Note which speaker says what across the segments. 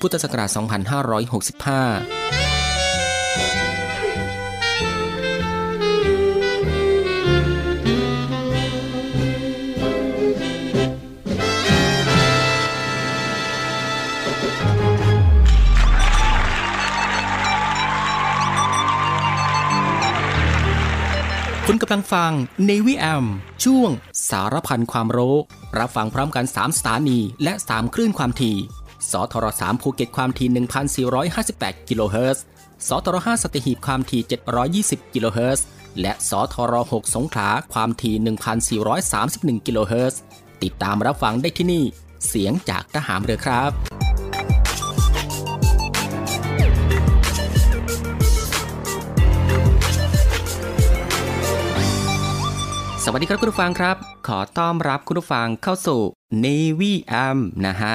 Speaker 1: พุทธศักราช 2565คุณกำลังฟังในวิแอมช่วงสารพันความรู้ รับฟังพร้อมกัน 3 สถานีและ 3 คลื่นความถี่ สทร3ภูเก็ตความถี่ 1,458 กิโลเฮิรตซ์ สทร5สัตหีบความถี่ 720 กิโลเฮิรตซ์ และสทร6สงขลาความถี่ 1,431 กิโลเฮิรตซ์ ติดตามรับฟังได้ที่นี่ เสียงจากทหารเรือครับสวัสดีครับคุณผู้ฟังครับ ขอต้อนรับคุณผู้ฟังเข้าสู่ Navy AM นะฮะ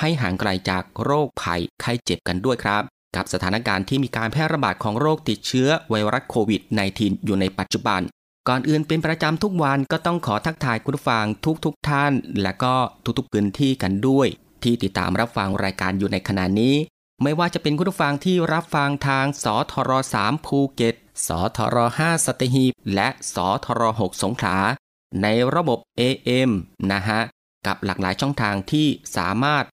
Speaker 1: ให้ห่างไกลจากโรคภัยไข้เจ็บกันด้วยครับ กับสถานการณ์ที่มีการแพร่ระบาดของโรคติดเชื้อไวรัสโควิด -19 อยู่ในปัจจุบัน ก่อนอื่นเป็นประจำทุกวันก็ต้องขอทักทายคุณผู้ฟังทุกๆทท่าน และก็ทุกๆพื้นที่กันด้วย ที่ติดตามรับฟังรายการอยู่ในขณะนี้ ไม่ว่าจะเป็นคุณผู้ฟังที่รับฟังทางสทร3ภูเก็ตสทร5สตหีบและสทร6สงขลาในระบบ AM นะฮะ กับหลากหลายช่องทางที่สามารถ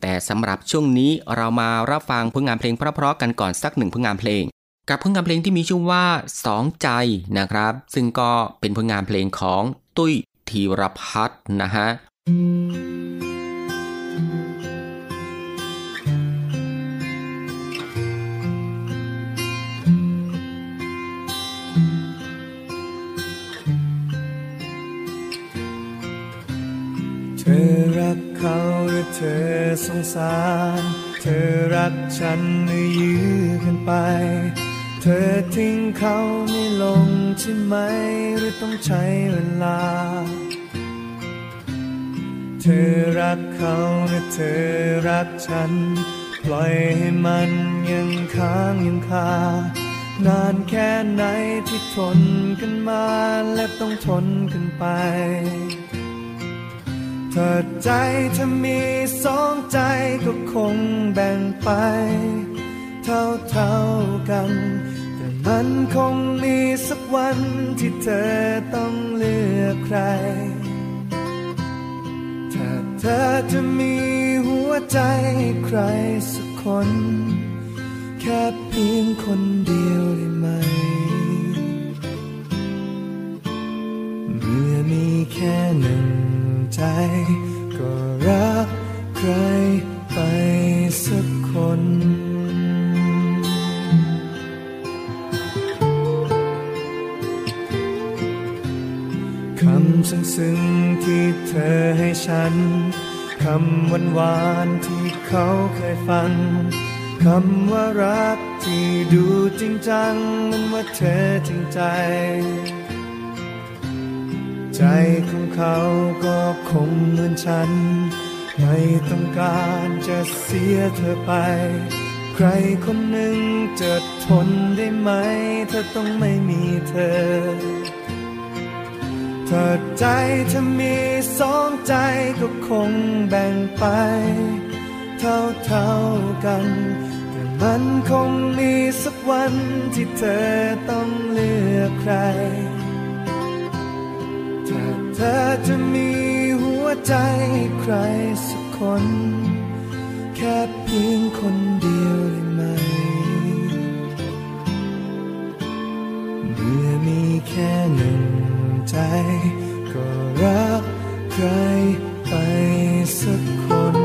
Speaker 1: แต่สำหรับช่วงนี้เรามารับฟังผลงานเพลงเพราะๆกันก่อนสักหนึ่งผลงานเพลง กับผลงานเพลงที่มีชื่อว่าสองใจนะครับ ซึ่งก็เป็นผลงานเพลงของตุ้ยธีรพัฒน์นะฮะ
Speaker 2: เธอรักเขาหรือเธอ สงสาร เธอรักฉันหรือยื้อกันไป เธอทิ้งเขาไม่ลงใช่ไหมหรือต้องใช้เวลา เธอรักเขาหรือเธอรักฉัน ปล่อยให้มันยังค้างยังคานานแค่ไหนที่ทนกันมาและต้องทนกันไป ถ้าใจถ้ามีสองใจก็คงแบ่งไป เท่าเท่ากัน แต่มันคงมีสักวันที่เธอต้องเลือกใคร ถ้าเธอจะมีหัวใจใครสักคน แค่เพียงคนเดียวำหวานหวานที่เขาเคยฟัง คำว่ารักที่ดูจริงจังมันว่าเธอจริงใจ ใจของเขาก็คงเหมือนฉัน ไม่ต้องการจะเสียเธอไป ใครคนหนึ่งจะทนได้ไหม ถ้าต้องไม่มีเธอ ถ้าใจถ้ามีสองใจก็คงแบ่งไป เท่าเท่ากัน แต่มันคงมีสักวันที่เธอต้องเลือกใคร ถ้าเธอจะมีหัวใจใครสักคน แค่เพียงคนเดียวได้ไหม เมื่อมีแค่หนึ่ง ใจ ก็รักใครไปสักคน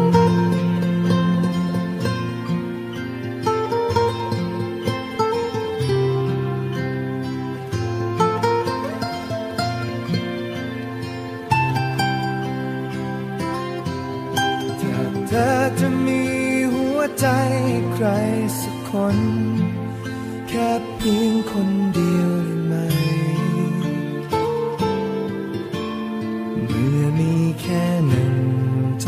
Speaker 2: ใจใครสักคน แค่เพียงคนเดียวได้ไหม แค่หนึ่งใจ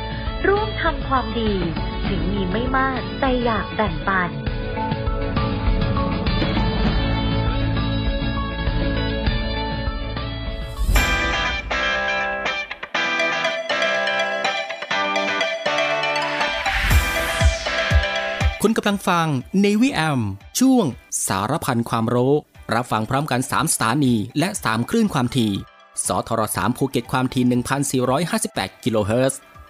Speaker 3: ร่วมทำความดี ถึงมีไม่มากแต่อยากแบ่งปัน
Speaker 1: คุณกำลังฟังในวิแอม ช่วงสารพันความรู้ รับฟังพร้อมกัน 3 สถานี และ 3 คลื่นความถี่สทร3ภูเก็ตความถี่ 1,458 กิโลเฮิรตซ์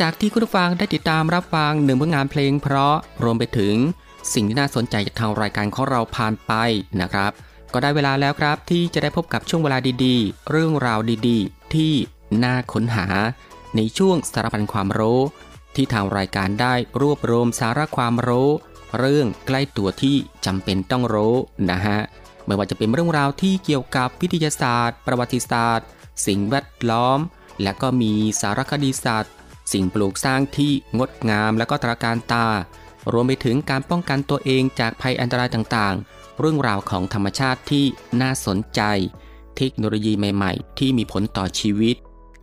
Speaker 1: จากที่คุณผู้ฟังได้ติดตามรับฟังหนึ่งผลงานเพลง เพราะรวมไปถึงสิ่งที่น่าสนใจจากทางรายการของเราผ่านไปนะครับ ก็ได้เวลาแล้วครับที่จะได้พบกับช่วงเวลาดีๆ เรื่องราวดีๆ ที่น่าค้นหา ในช่วงสารพันความรู้ ที่ทางรายการได้รวบรวมสาระความรู้ เรื่องใกล้ตัวที่จำเป็นต้องรู้นะฮะไม่ว่าจะเป็นเรื่องราวที่เกี่ยวกับวิทยาศาสตร์ ประวัติศาสตร์ สิ่งแวดล้อม และก็มีสารคดีศาสตร์ สิ่งปลูกสร้างที่งดงามและก็ตราการตา รวมไปถึงการป้องกันตัวเองจากภัยอันตรายต่างๆ เรื่องราวของธรรมชาติที่น่าสนใจ เทคโนโลยีใหม่ๆ ที่มีผลต่อชีวิต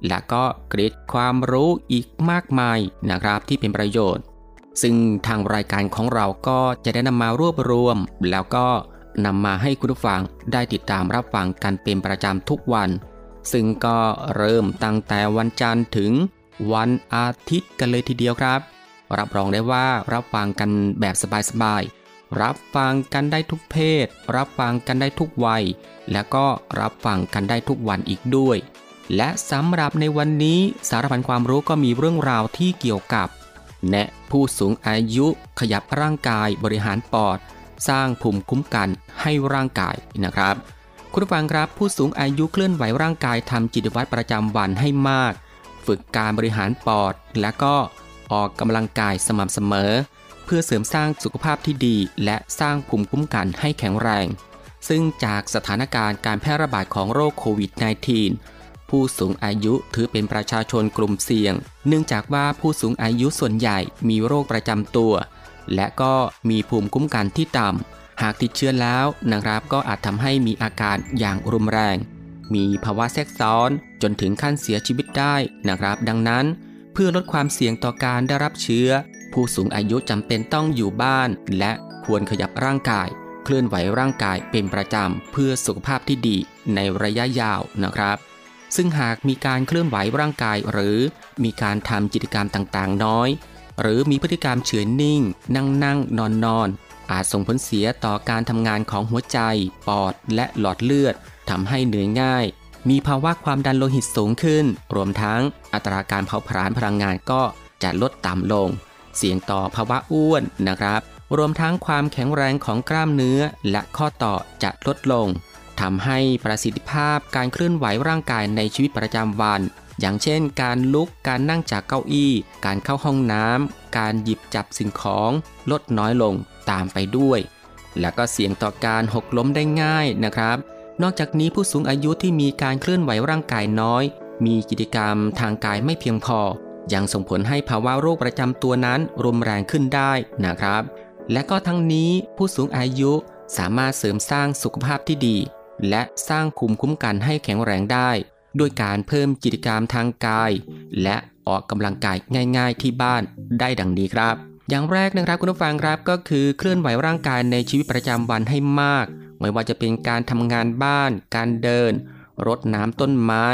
Speaker 1: และก็เกร็ดความรู้อีกมากมายนะครับที่เป็นประโยชน์ ซึ่งทางรายการของเราก็จะได้นำมารวบรวม แล้วก็นำมาให้คุณผู้ฟังได้ติดตามรับฟังกันเป็นประจำทุกวัน ซึ่งก็เริ่มตั้งแต่วันจันทร์ถึง วันอาทิตย์กันเลยทีเดียวครับ รับรองได้ว่ารับฟังกันแบบสบายๆ รับฟังกันได้ทุกเพศ รับฟังกันได้ทุกวัย และก็รับฟังกันได้ทุกวันอีกด้วย และสำหรับในวันนี้สารพันความรู้ก็มีเรื่องราวที่เกี่ยวกับ แนะผู้สูงอายุขยับร่างกายบริหารปอด สร้างภูมิคุ้มกันให้ร่างกายนะครับ คุณฟังครับผู้สูงอายุเคลื่อนไหวร่างกายทำจิตวัตรประจำวันให้มาก ฝึกการบริหารปอด และก็ออกกำลังกายสม่ำเสมอ เพื่อเสริมสร้างสุขภาพที่ดี และสร้างภูมิคุ้มกันให้แข็งแรง ซึ่งจากสถานการณ์การแพร่ระบาดของโรคโควิด -19 ผู้สูงอายุถือเป็นประชาชนกลุ่มเสี่ยง เนื่องจากว่าผู้สูงอายุส่วนใหญ่มีโรคประจำตัว และก็มีภูมิคุ้มกันที่ต่ำหากติดเชื้อแล้วนะครับก็อาจทำให้มีอาการอย่างรุนแรงมีภาวะแทรกซ้อน จนถึงขั้นเสียชีวิตได้นะครับ ดังนั้น เพื่อลดความเสี่ยงต่อการได้รับเชื้อ ผู้สูงอายุจำเป็นต้องอยู่บ้าน และควรขยับร่างกาย เคลื่อนไหวร่างกายเป็นประจำเพื่อสุขภาพที่ดีในระยะยาวนะครับ ซึ่งหากมีการเคลื่อนไหวร่างกายหรือมีการทำกิจกรรมต่างๆ น้อย หรือมีพฤติกรรมเฉยนิ่ง นั่งนั่งนอนนอนอาจส่งผลเสียต่อการทำงานของหัวใจ ปอด และหลอดเลือดทำให้เหนื่อยง่าย มีภาวะความดันโลหิตสูงขึ้น รวมทั้งอัตราการเผาผลาญพลังงานก็จะลดต่ำลง เสี่ยงต่อภาวะอ้วนนะครับ รวมทั้งความแข็งแรงของกล้ามเนื้อและข้อต่อจะลดลงทำให้ประสิทธิภาพการเคลื่อนไหวร่างกายในชีวิตประจำวัน อย่างเช่น การลุก การนั่งจากเก้าอี้ การเข้าห้องน้ำ การหยิบจับสิ่งของ ลดน้อยลงตามไปด้วย และก็เสี่ยงต่อการหกล้มได้ง่ายนะครับ นอกจากนี้ผู้สูงอายุที่มีการเคลื่อนไหวร่างกายน้อย มีกิจกรรมทางกายไม่เพียงพอ ยังส่งผลให้ภาวะโรคประจำตัวนั้นรุนแรงขึ้นได้นะครับ และก็ทั้งนี้ผู้สูงอายุสามารถเสริมสร้างสุขภาพที่ดี และสร้างภูมิคุ้มกันให้แข็งแรงได้ ด้วยการเพิ่มกิจกรรมทางกาย และออกกำลังกายง่าย ๆ ที่บ้านได้ดังนี้ครับ อย่างแรกนะครับคุณผู้ฟังครับก็คือเคลื่อนไหวร่างกายในชีวิตประจำวันให้มาก ไม่ว่าจะเป็นการทำงานบ้าน การเดิน รดน้ำต้นไม้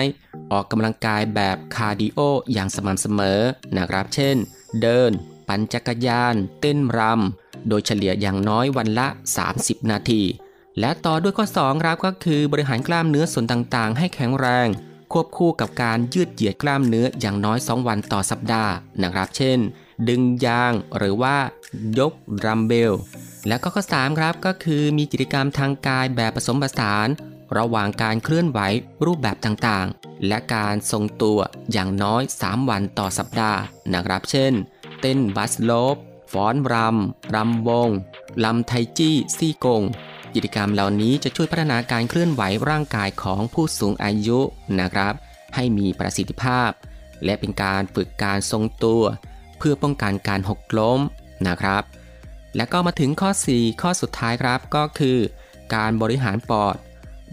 Speaker 1: ออกกำลังกายแบบคาร์ดิโออย่างสม่ำเสมอนะครับ เช่น เดิน ปั่นจักรยาน เต้นรำ โดยเฉลี่ยอย่างน้อยวันละ 30 นาที และต่อด้วยข้อ2ครับก็คือบริหารกล้ามเนื้อส่วนต่างๆ ให้แข็งแรง ควบคู่กับการยืดเหยียดกล้ามเนื้ออย่างน้อย 2 วันต่อสัปดาห์นะครับ เช่น ดึงยางหรือว่ายกรัมเบล และก็ข้อ3ครับก็คือมีกิจกรรมทางกายแบบผสมผสาน ระหว่างการเคลื่อนไหวรูปแบบต่างๆ และการทรงตัวอย่างน้อย 3 วันต่อสัปดาห์นะครับ เช่น เต้นบัสโลปฟ้อนรำรำวงลำไทจี้ซี่กงกิจกรรมเหล่านี้จะช่วยพัฒนาการเคลื่อนไหวร่างกายของผู้สูงอายุนะครับ ให้มีประสิทธิภาพ และเป็นการฝึกการทรงตัว พื่อป้องกันการหกล้มนะครับ และก็มาถึงข้อ 4 ข้อสุดท้ายครับก็คือ การบริหารปอด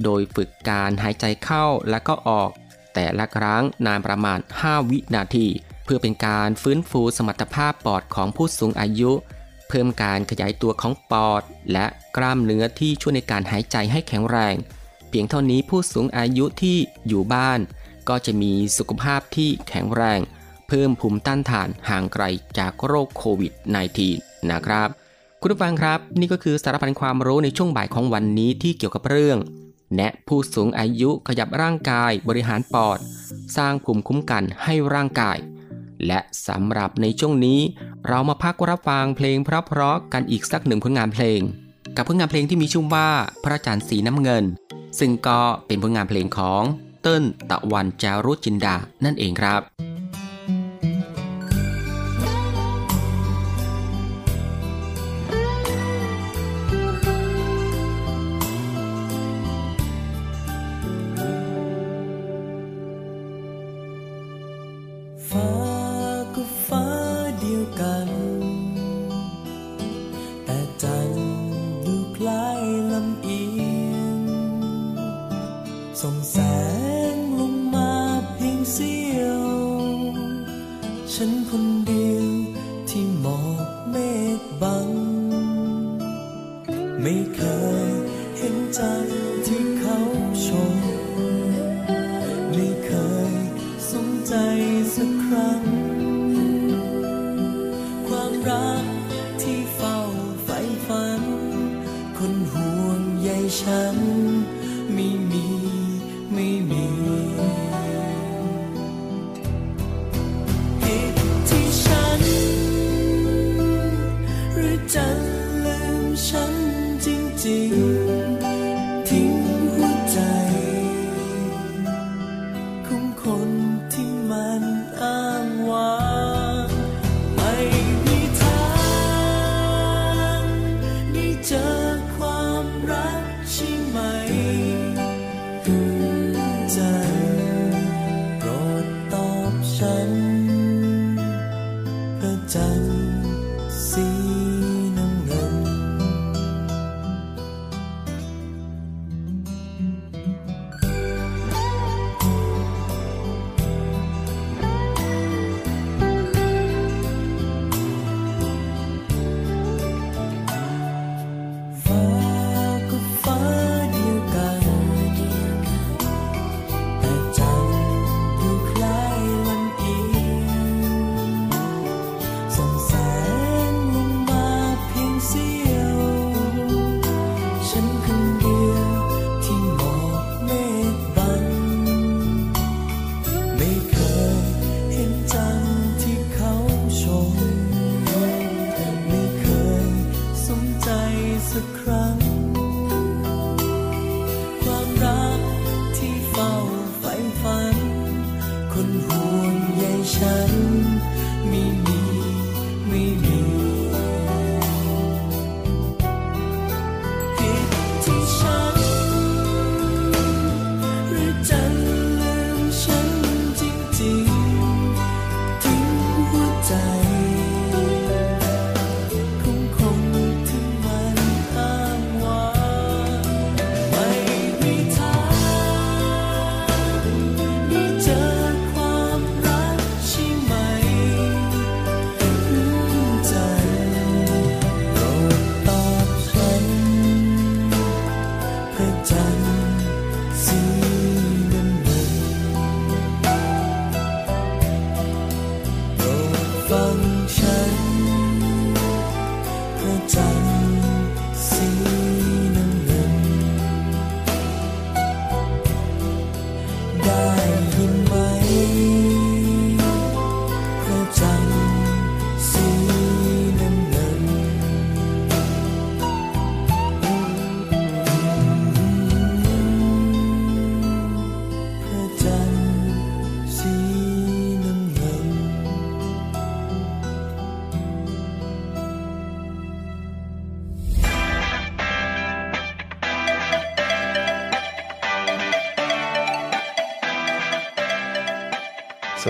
Speaker 1: โดยฝึกการหายใจเข้าและก็ออก แต่ละครั้งนานประมาณ 5 วินาที เพื่อเป็นการฟื้นฟูสมรรถภาพปอดของผู้สูงอายุ เพิ่มการขยายตัวของปอด และกล้ามเนื้อที่ช่วยในการหายใจให้แข็งแรง เพียงเท่านี้ผู้สูงอายุที่อยู่บ้าน ก็จะมีสุขภาพที่แข็งแรง เพิ่มภูมิต้านทานห่างไกลจากโรคโควิด -19 นะครับ คุณผู้ฟังครับ นี่ก็คือสารพันความรู้ในช่วงบ่ายของวันนี้ที่เกี่ยวกับเรื่อง แนะผู้สูงอายุขยับร่างกายบริหารปอด สร้างภูมิคุ้มกันให้ร่างกาย และสำหรับในช่วงนี้ เรามาพักรับฟังเพลงเพราะๆกันอีกสักหนึ่งผลงานเพลง กับผลงานเพลงที่มีชื่อว่าพระจันทร์สีน้ำเงิน ซึ่งก็เป็นผลงานเพลงของเติ้ลตะวันจารุจินดา นั่นเองครับ
Speaker 4: ก็ฟ้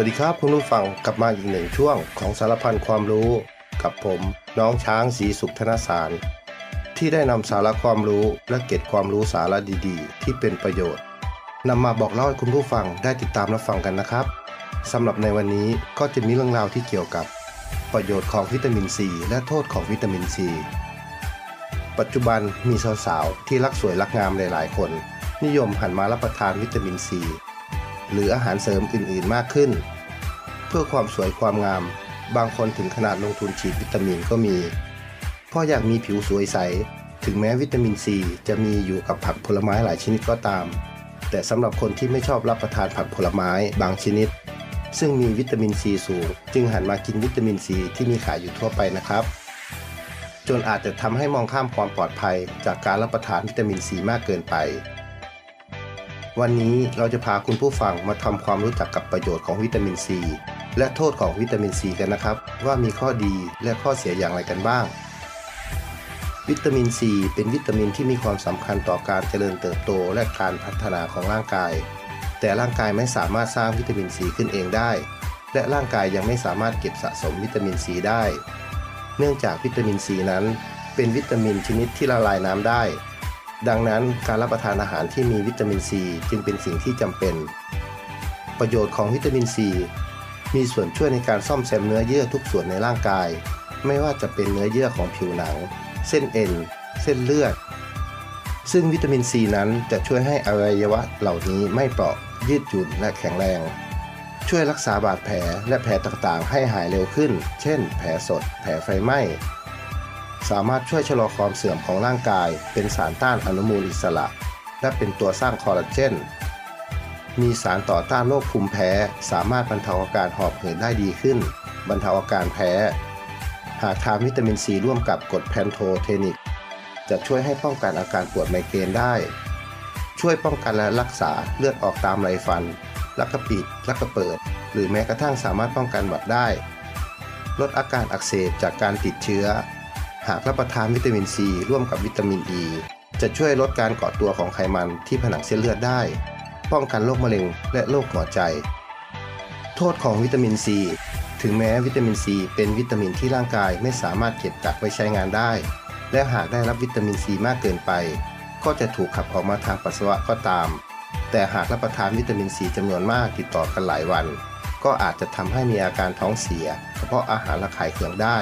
Speaker 4: วัสดีครับคุ
Speaker 5: ณผู้ฟังกลับมาอีกหนึ่งช่วงของสารพันความรู้ กับผมน้องช้างสีสุขธนสาร ที่ได้นำสาระความรู้และเก็บความรู้สาระดีๆ ที่เป็นประโยชน์นำมาบอกเล่าให้คุณผู้ฟังได้ติดตามรับฟังกันนะครับสำหรับในวันนี้ก็จะมีเรื่องราวที่เกี่ยวกับ ประโยชน์ของวิตามินซีและโทษของวิตามินซีปัจจุบันมีสาวๆที่รักสวยรักงามหลายๆ คน นิยมหันมารับประทานวิตามินซี หรืออาหารเสริมอื่นๆมากขึ้น เพื่อความสวยความงาม บางคนถึงขนาดลงทุนฉีดวิตามินก็มีเพราะอยากมีผิวสวยใส ถึงแม้วิตามินซีจะมีอยู่กับผักผลไม้หลายชนิดก็ตาม แต่สำหรับคนที่ไม่ชอบรับประทานผักผลไม้บางชนิด ซึ่งมีวิตามินซีสูง จึงหันมากินวิตามินซีที่มีขายอยู่ทั่วไปนะครับ จนอาจจะทำให้มองข้ามความปลอดภัย จากการรับประทานวิตามินซีมากเกินไป วันนี้เราจะพาคุณผู้ฟังมาทำความรู้จักกับประโยชน์ของวิตามินซี และโทษของวิตามินซีกันนะครับ ว่ามีข้อดีและข้อเสียอย่างไรกันบ้าง วิตามินซีเป็นวิตามินที่มีความสำคัญต่อการเจริญเติบโตและการพัฒนาของร่างกาย แต่ร่างกายไม่สามารถสร้างวิตามินซีขึ้นเองได้ และร่างกายยังไม่สามารถเก็บสะสมวิตามินซีได้ เนื่องจากวิตามินซีนั้น เป็นวิตามินชนิดที่ละลายน้ำได้ ดังนั้นการรับประทานอาหารที่มีวิตามินซีจึงเป็นสิ่งที่จำเป็น ประโยชน์ของวิตามินซีมีส่วนช่วยในการซ่อมแซมเนื้อเยื่อทุกส่วนในร่างกาย ไม่ว่าจะเป็นเนื้อเยื่อของผิวหนัง เส้นเอ็น เส้นเลือด ซึ่งวิตามินซีนั้นจะช่วยให้อวัยวะเหล่านี้ไม่เปราะยืดหยุ่นและแข็งแรง ช่วยรักษาบาดแผลและแผลต่างๆ ให้หายเร็วขึ้น เช่น แผลสด แผลไฟไหม้ สามารถช่วยชะลอความเสื่อมของร่างกาย เป็นสารต้านอนุมูลอิสระ และเป็นตัวสร้างคอลลาเจน มีสารต่อต้านโรคภูมิแพ้ สามารถบรรเทาอาการหอบหืดได้ดีขึ้น บรรเทาอาการแพ้ หากทานวิตามินซีร่วมกับกรดแพนโทเทนิก จะช่วยให้ป้องกันอาการปวดไมเกรนได้ ช่วยป้องกันและรักษาเลือดออกตามไรฟัน ลักกระปิด ลักกระเปิด หรือแม้กระทั่งสามารถป้องกันหวัดได้ ลดอาการอักเสบจากการติดเชื้อากรับประทานวิตามินซีร่วมกับวิตามินอ e, ีจะช่วยลดการเกาะตัวของไขมันที่ผนังเส้นเลือดได้ ป้องกันโรคมะเร็งและโรคหัวใจ โทษของวิตามินซีถึงแม้วิตามินซีเป็นวิตามินที่ร่างกายไม่สามารถเก็บกักไว้ใช้งานได้ และหากได้รับวิตามินซีมากเกินไป ก็จะถูกขับออกมาทางปัสสาวะก็ตาม แต่หากรับประทานวิตามินซีจำนวนมากติดต่อกันหลายวัน ก็อาจจะทำให้มีอาการท้องเสียเพราะอาหารระคายเคืองได้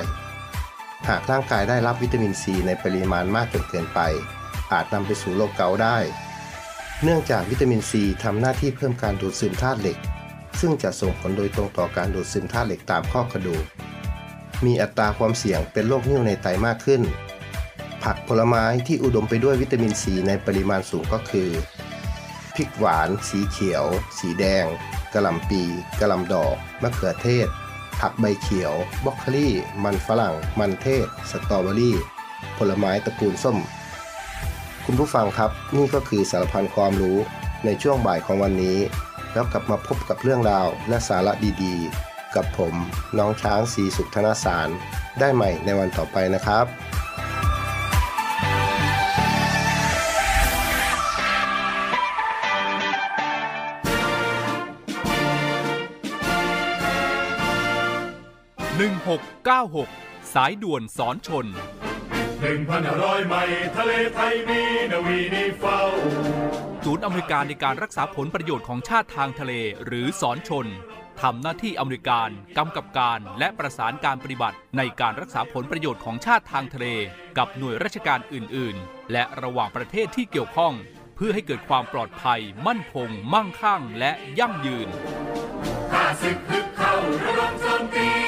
Speaker 5: หากร่างกายได้รับวิตามินซีในปริมาณมากจนเกินไป อาจนำไปสู่โรคเกาต์ได้ เนื่องจากวิตามินซีทำหน้าที่เพิ่มการดูดซึมธาตุเหล็ก ซึ่งจะส่งผลโดยตรงต่อการดูดซึมธาตุเหล็กตามข้อกระดูก มีอัตราความเสี่ยงเป็นโรคนิ่วในไตมากขึ้น ผักผลไม้ที่อุดมไปด้วยวิตามินซีในปริมาณสูงก็คือ พริกหวาน สีเขียว สีแดงกระหล่ำปีกระหล่ำดอก มะเขือเทศ ผักใบเขียวบรอกโคลีมันฝรั่ง มันเทศ สตรอเบอรี่ ผลไม้ตระกูลส้ม คุณผู้ฟังครับ นี่ก็คือสารพันความรู้ในช่วงบ่ายของวันนี้ แล้วกลับมาพบกับเรื่องราวและสาระดีๆ กับผมน้องช้างสีสุขธนสาร ได้ใหม่ในวันต่อไปนะครับ
Speaker 6: 1696 สายด่วนสอนชน
Speaker 7: หนึ่งพันห้าร้อยไมล์ทะเลไทยมีนาวีนีเฝ้า
Speaker 6: ศูนย์อเมริการในการรักษาผลประโยชน์ของชาติทางทะเลหรือสอนชนทำหน้าที่อเมริการกำกับการและประสานการปฏิบัติในการรักษาผลประโยชน์ของชาติทางทะเล กับหน่วยราชการอื่น ๆ และระหว่างประเทศที่เกี่ยวข้อง เพื่อให้เกิดความปลอดภัย มั่นคง มั่งคั่ง และยั่งยืน
Speaker 7: ข้าศึกฮึกเข้าระดมโจมตีนา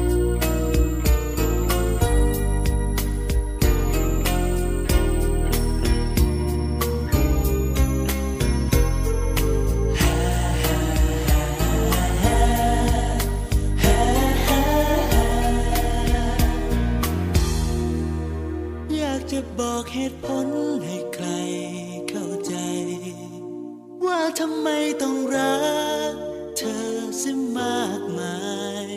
Speaker 4: ทำไมต้องรัก เธอเสียมากมาย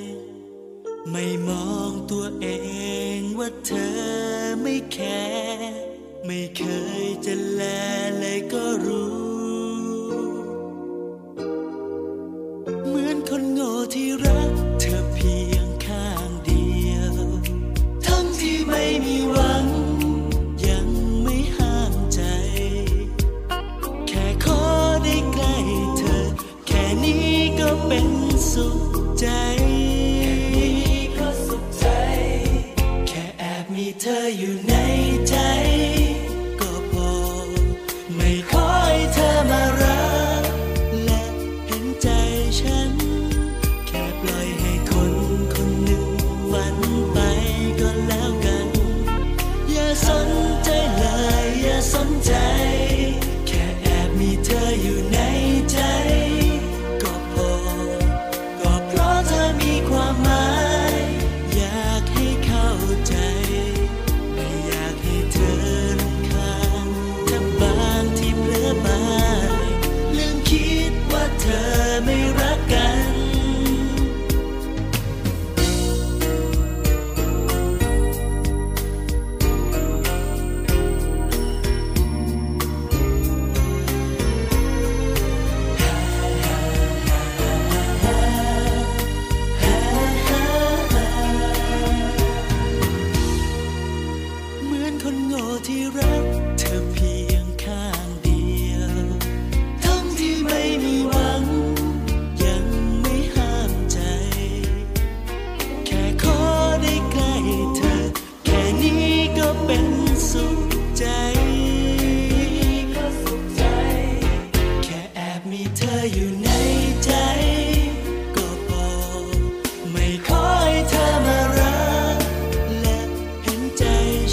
Speaker 4: ไม่มองตัวเองว่าเธอไม่แคร์ไม่เคยจะแลเลยก็รู้ เหมือนคนโง่ที่รัก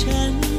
Speaker 4: ใ